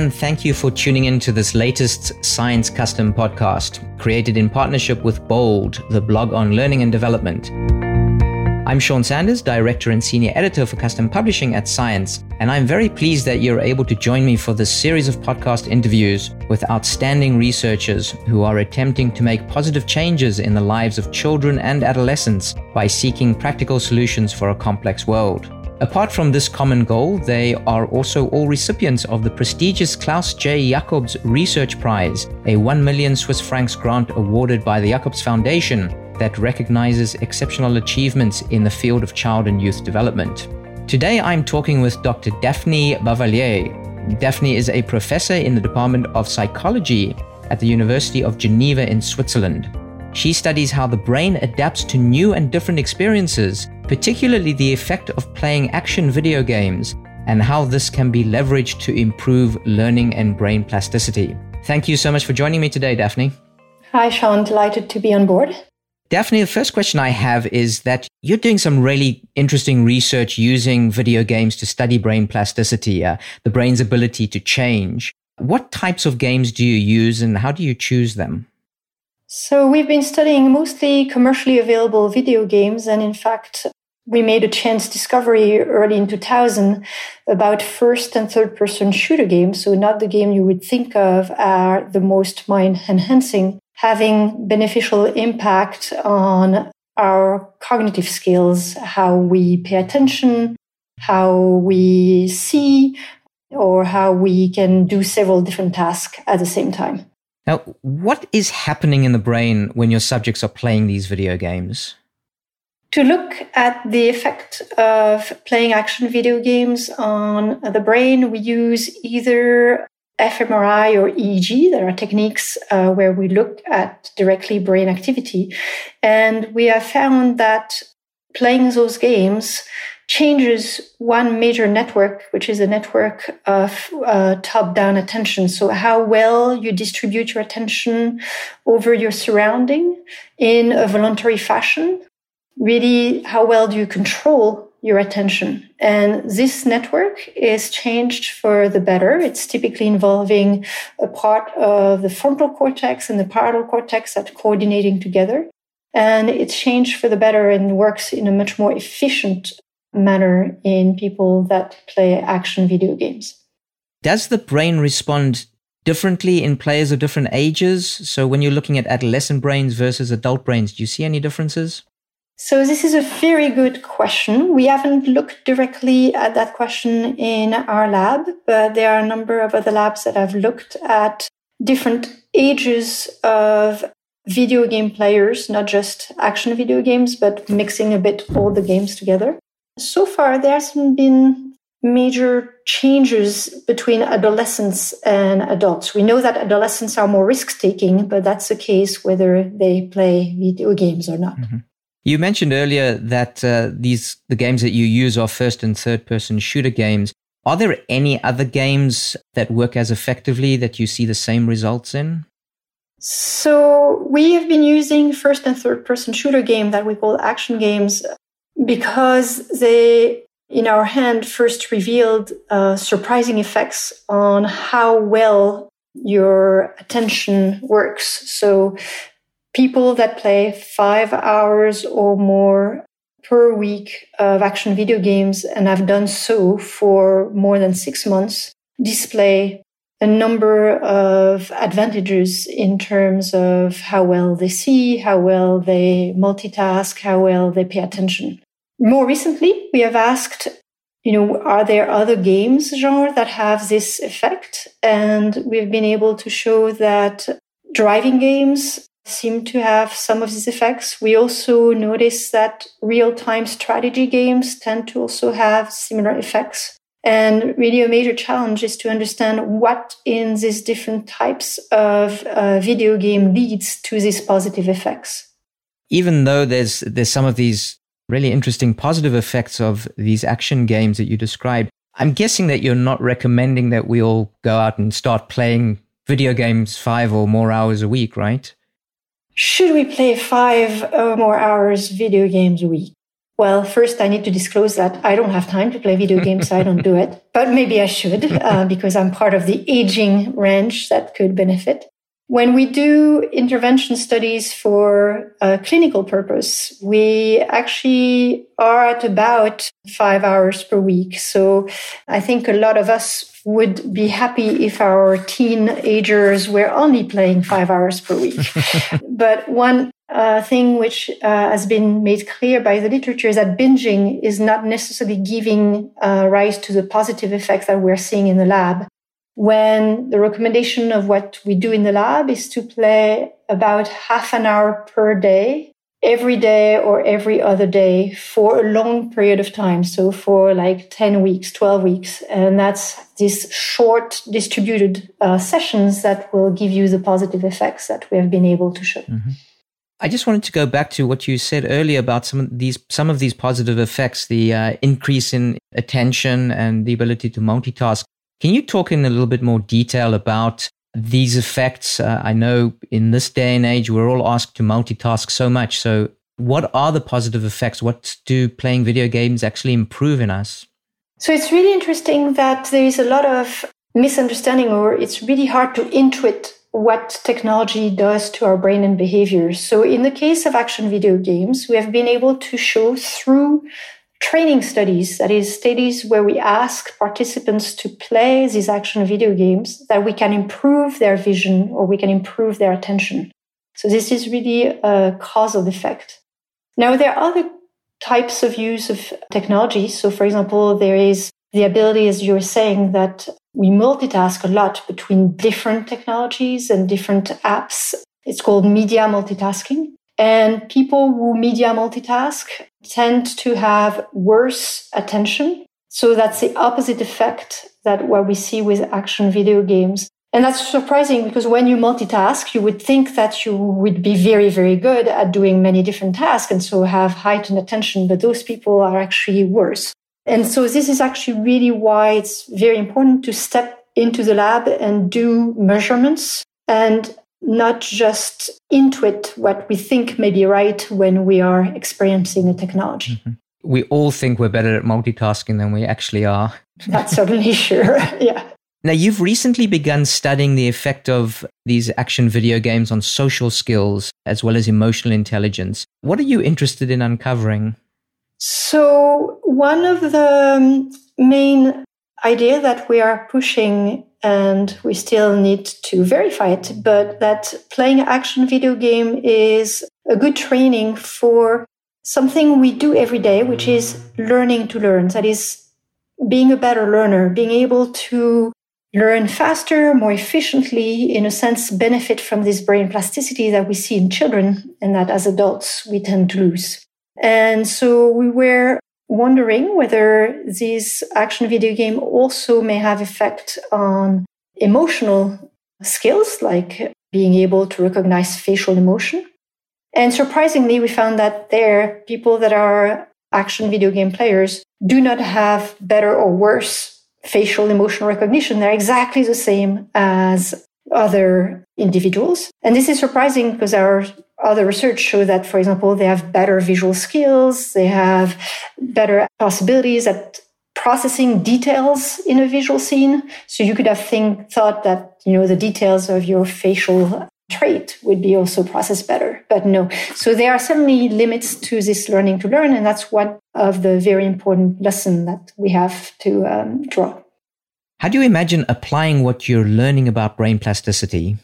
and thank you for tuning in to this latest Science Custom podcast, created in partnership with Bold, the blog on learning and development. I'm Sean Sanders, Director and Senior Editor for Custom Publishing at Science, and I'm very pleased that you're able to join me for this series of podcast interviews with outstanding researchers who are attempting to make positive changes in the lives of children and adolescents by seeking practical solutions for a complex world. Apart from this common goal, they are also all recipients of the prestigious Klaus J. Jacobs Research Prize, a 1 million Swiss francs grant awarded by the Jacobs Foundation that recognizes exceptional achievements in the field of child and youth development. Today I'm talking with Dr. Daphne Bavelier. Daphne is a professor in the Department of Psychology at the University of Geneva in Switzerland. She studies how the brain adapts to new and different experiences, particularly the effect of playing action video games, and how this can be leveraged to improve learning and brain plasticity. Thank you so much for joining me today, Daphne. Hi, Sean. Delighted to be on board. Daphne, the first question I have is that you're doing some really interesting research using video games to study brain plasticity, uh, the brain's ability to change. What types of games do you use and how do you choose them? So, we've been studying mostly commercially available video games. And in fact, we made a chance discovery early in 2000 about first and third person shooter games. So, not the game you would think of are the most mind enhancing having beneficial impact on our cognitive skills, how we pay attention, how we see, or how we can do several different tasks at the same time. Now, what is happening in the brain when your subjects are playing these video games? To look at the effect of playing action video games on the brain, we use either fMRI or EEG. There are techniques uh, where we look at directly brain activity. And we have found that playing those games changes one major network, which is a network of uh, top down attention. So, how well you distribute your attention over your surrounding in a voluntary fashion. Really, how well do you control your attention. And this network is changed for the better. It's typically involving a part of the frontal cortex and the parietal cortex that coordinating together. And it's changed for the better and works in a much more efficient manner in people that play action video games. Does the brain respond differently in players of different ages? So when you're looking at adolescent brains versus adult brains, do you see any differences? So this is a very good question. We haven't looked directly at that question in our lab, but there are a number of other labs that have looked at different ages of video game players, not just action video games, but mixing a bit all the games together. So far, there hasn't been major changes between adolescents and adults. We know that adolescents are more risk taking, but that's the case whether they play video games or not. Mm-hmm. You mentioned earlier that uh, these the games that you use are first and third person shooter games. Are there any other games that work as effectively that you see the same results in? So we have been using first and third person shooter game that we call action games because they in our hand first revealed uh, surprising effects on how well your attention works. So people that play five hours or more per week of action video games and have done so for more than six months display a number of advantages in terms of how well they see, how well they multitask, how well they pay attention. More recently, we have asked, you know, are there other games genre that have this effect? And we've been able to show that driving games seem to have some of these effects. We also notice that real time strategy games tend to also have similar effects. And really, a major challenge is to understand what in these different types of uh, video game leads to these positive effects. Even though there's there's some of these really interesting positive effects of these action games that you described, I'm guessing that you're not recommending that we all go out and start playing video games five or more hours a week, right? should we play five or more hours video games a week? Well, first, I need to disclose that I don't have time to play video games, so I don't do it. But maybe I should, uh, because I'm part of the aging range that could benefit. When we do intervention studies for a clinical purpose, we actually are at about five hours per week. So I think a lot of us would be happy if our teenagers were only playing five hours per week. but one uh, thing which uh, has been made clear by the literature is that binging is not necessarily giving uh, rise to the positive effects that we're seeing in the lab. When the recommendation of what we do in the lab is to play about half an hour per day every day or every other day for a long period of time. So for like 10 weeks, 12 weeks. And that's these short distributed uh, sessions that will give you the positive effects that we have been able to show. Mm-hmm. I just wanted to go back to what you said earlier about some of these some of these positive effects, the uh, increase in attention and the ability to multitask. Can you talk in a little bit more detail about these effects. Uh, I know in this day and age, we're all asked to multitask so much. So, what are the positive effects? What do playing video games actually improve in us? So, it's really interesting that there is a lot of misunderstanding, or it's really hard to intuit what technology does to our brain and behavior. So, in the case of action video games, we have been able to show through training studies, that is, studies where we ask participants to play these action video games, that we can improve their vision or we can improve their attention. So this is really a causal effect. Now, there are other types of use of technology. So, for example, there is the ability, as you were saying, that we multitask a lot between different technologies and different apps. It's called media multitasking. And people who media multitask tend to have worse attention. So that's the opposite effect that what we see with action video games. And that's surprising because when you multitask, you would think that you would be very, very good at doing many different tasks and so have heightened attention, but those people are actually worse. And so this is actually really why it's very important to step into the lab and do measurements and not just intuit what we think may be right when we are experiencing a technology. Mm-hmm. We all think we're better at multitasking than we actually are. That's certainly sure. yeah. Now, you've recently begun studying the effect of these action video games on social skills as well as emotional intelligence. What are you interested in uncovering? So, one of the main idea that we are pushing and we still need to verify it, but that playing action video game is a good training for something we do every day, which is learning to learn. That is being a better learner, being able to learn faster, more efficiently, in a sense, benefit from this brain plasticity that we see in children and that as adults we tend to lose. And so we were wondering whether this action video game also may have effect on emotional skills like being able to recognize facial emotion. And surprisingly, we found that there, people that are action video game players do not have better or worse facial emotional recognition. They're exactly the same as other individuals. And this is surprising because our other research show that, for example, they have better visual skills, they have better possibilities at processing details in a visual scene. So you could have think, thought that, you know, the details of your facial trait would be also processed better, but no. So there are certainly limits to this learning to learn. And that's one of the very important lesson that we have to um, draw. How do you imagine applying what you're learning about brain plasticity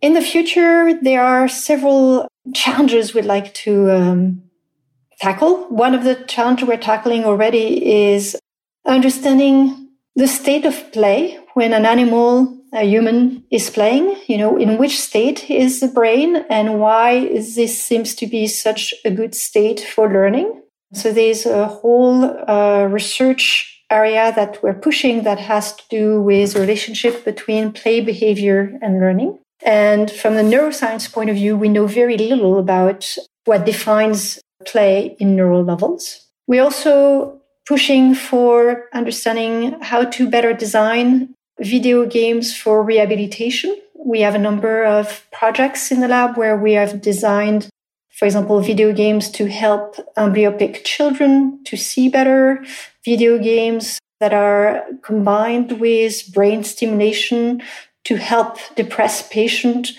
in the future, there are several challenges we'd like to um, tackle. One of the challenges we're tackling already is understanding the state of play when an animal, a human, is playing. You know, in which state is the brain and why this seems to be such a good state for learning. So there's a whole uh, research area that we're pushing that has to do with relationship between play behavior and learning. And from the neuroscience point of view, we know very little about what defines play in neural levels. We're also pushing for understanding how to better design video games for rehabilitation. We have a number of projects in the lab where we have designed For example, video games to help amblyopic children to see better, video games that are combined with brain stimulation to help depressed patients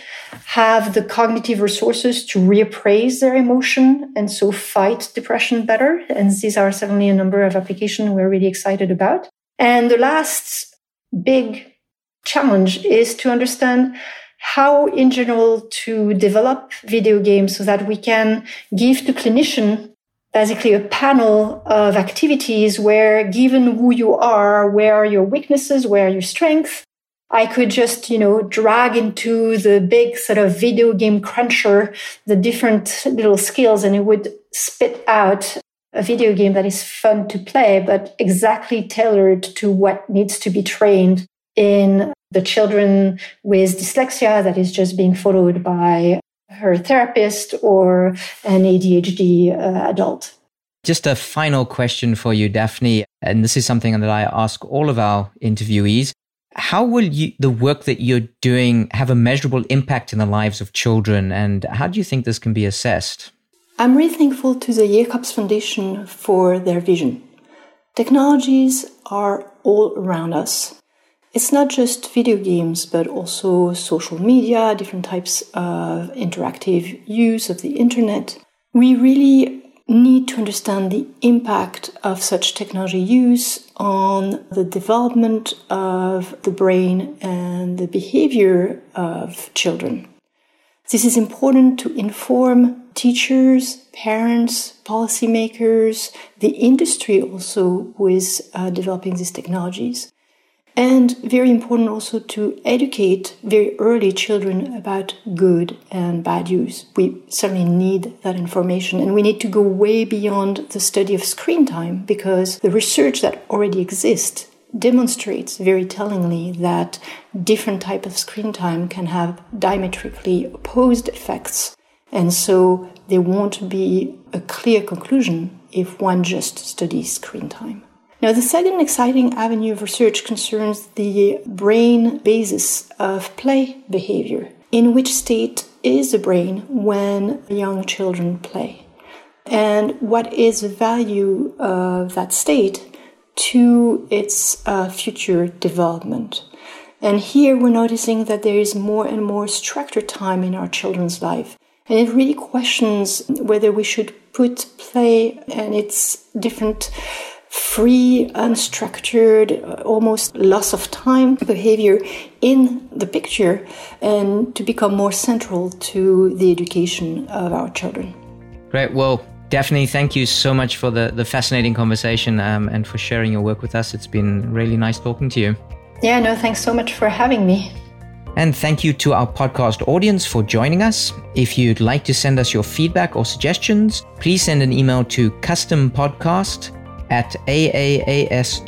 have the cognitive resources to reappraise their emotion and so fight depression better. And these are certainly a number of applications we're really excited about. And the last big challenge is to understand how in general to develop video games so that we can give to clinician basically a panel of activities where given who you are, where are your weaknesses, where are your strengths, I could just, you know, drag into the big sort of video game cruncher the different little skills and it would spit out a video game that is fun to play, but exactly tailored to what needs to be trained in the children with dyslexia that is just being followed by her therapist or an ADHD uh, adult. Just a final question for you, Daphne. And this is something that I ask all of our interviewees. How will you, the work that you're doing have a measurable impact in the lives of children? And how do you think this can be assessed? I'm really thankful to the Jacobs Foundation for their vision. Technologies are all around us. It's not just video games, but also social media, different types of interactive use of the internet. We really need to understand the impact of such technology use on the development of the brain and the behavior of children. This is important to inform teachers, parents, policymakers, the industry also is uh, developing these technologies. And very important also to educate very early children about good and bad use. We certainly need that information and we need to go way beyond the study of screen time because the research that already exists demonstrates very tellingly that different type of screen time can have diametrically opposed effects and so there won't be a clear conclusion if one just studies screen time now, the second exciting avenue of research concerns the brain basis of play behavior. In which state is the brain when young children play? And what is the value of that state to its uh, future development? And here we're noticing that there is more and more structured time in our children's life. And it really questions whether we should put play and its different free, unstructured, almost loss of time behavior in the picture and to become more central to the education of our children. Great. Well, Daphne, thank you so much for the, the fascinating conversation um, and for sharing your work with us. It's been really nice talking to you. Yeah, no, thanks so much for having me. And thank you to our podcast audience for joining us. If you'd like to send us your feedback or suggestions, please send an email to custompodcast at aaas.org.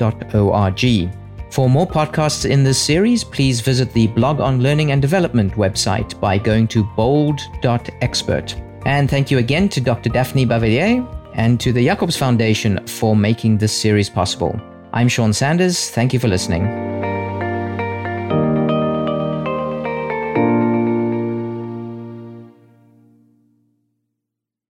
For more podcasts in this series, please visit the Blog on Learning and Development website by going to bold.expert. And thank you again to Dr. Daphne Bavelier and to the Jacobs Foundation for making this series possible. I'm Sean Sanders. Thank you for listening.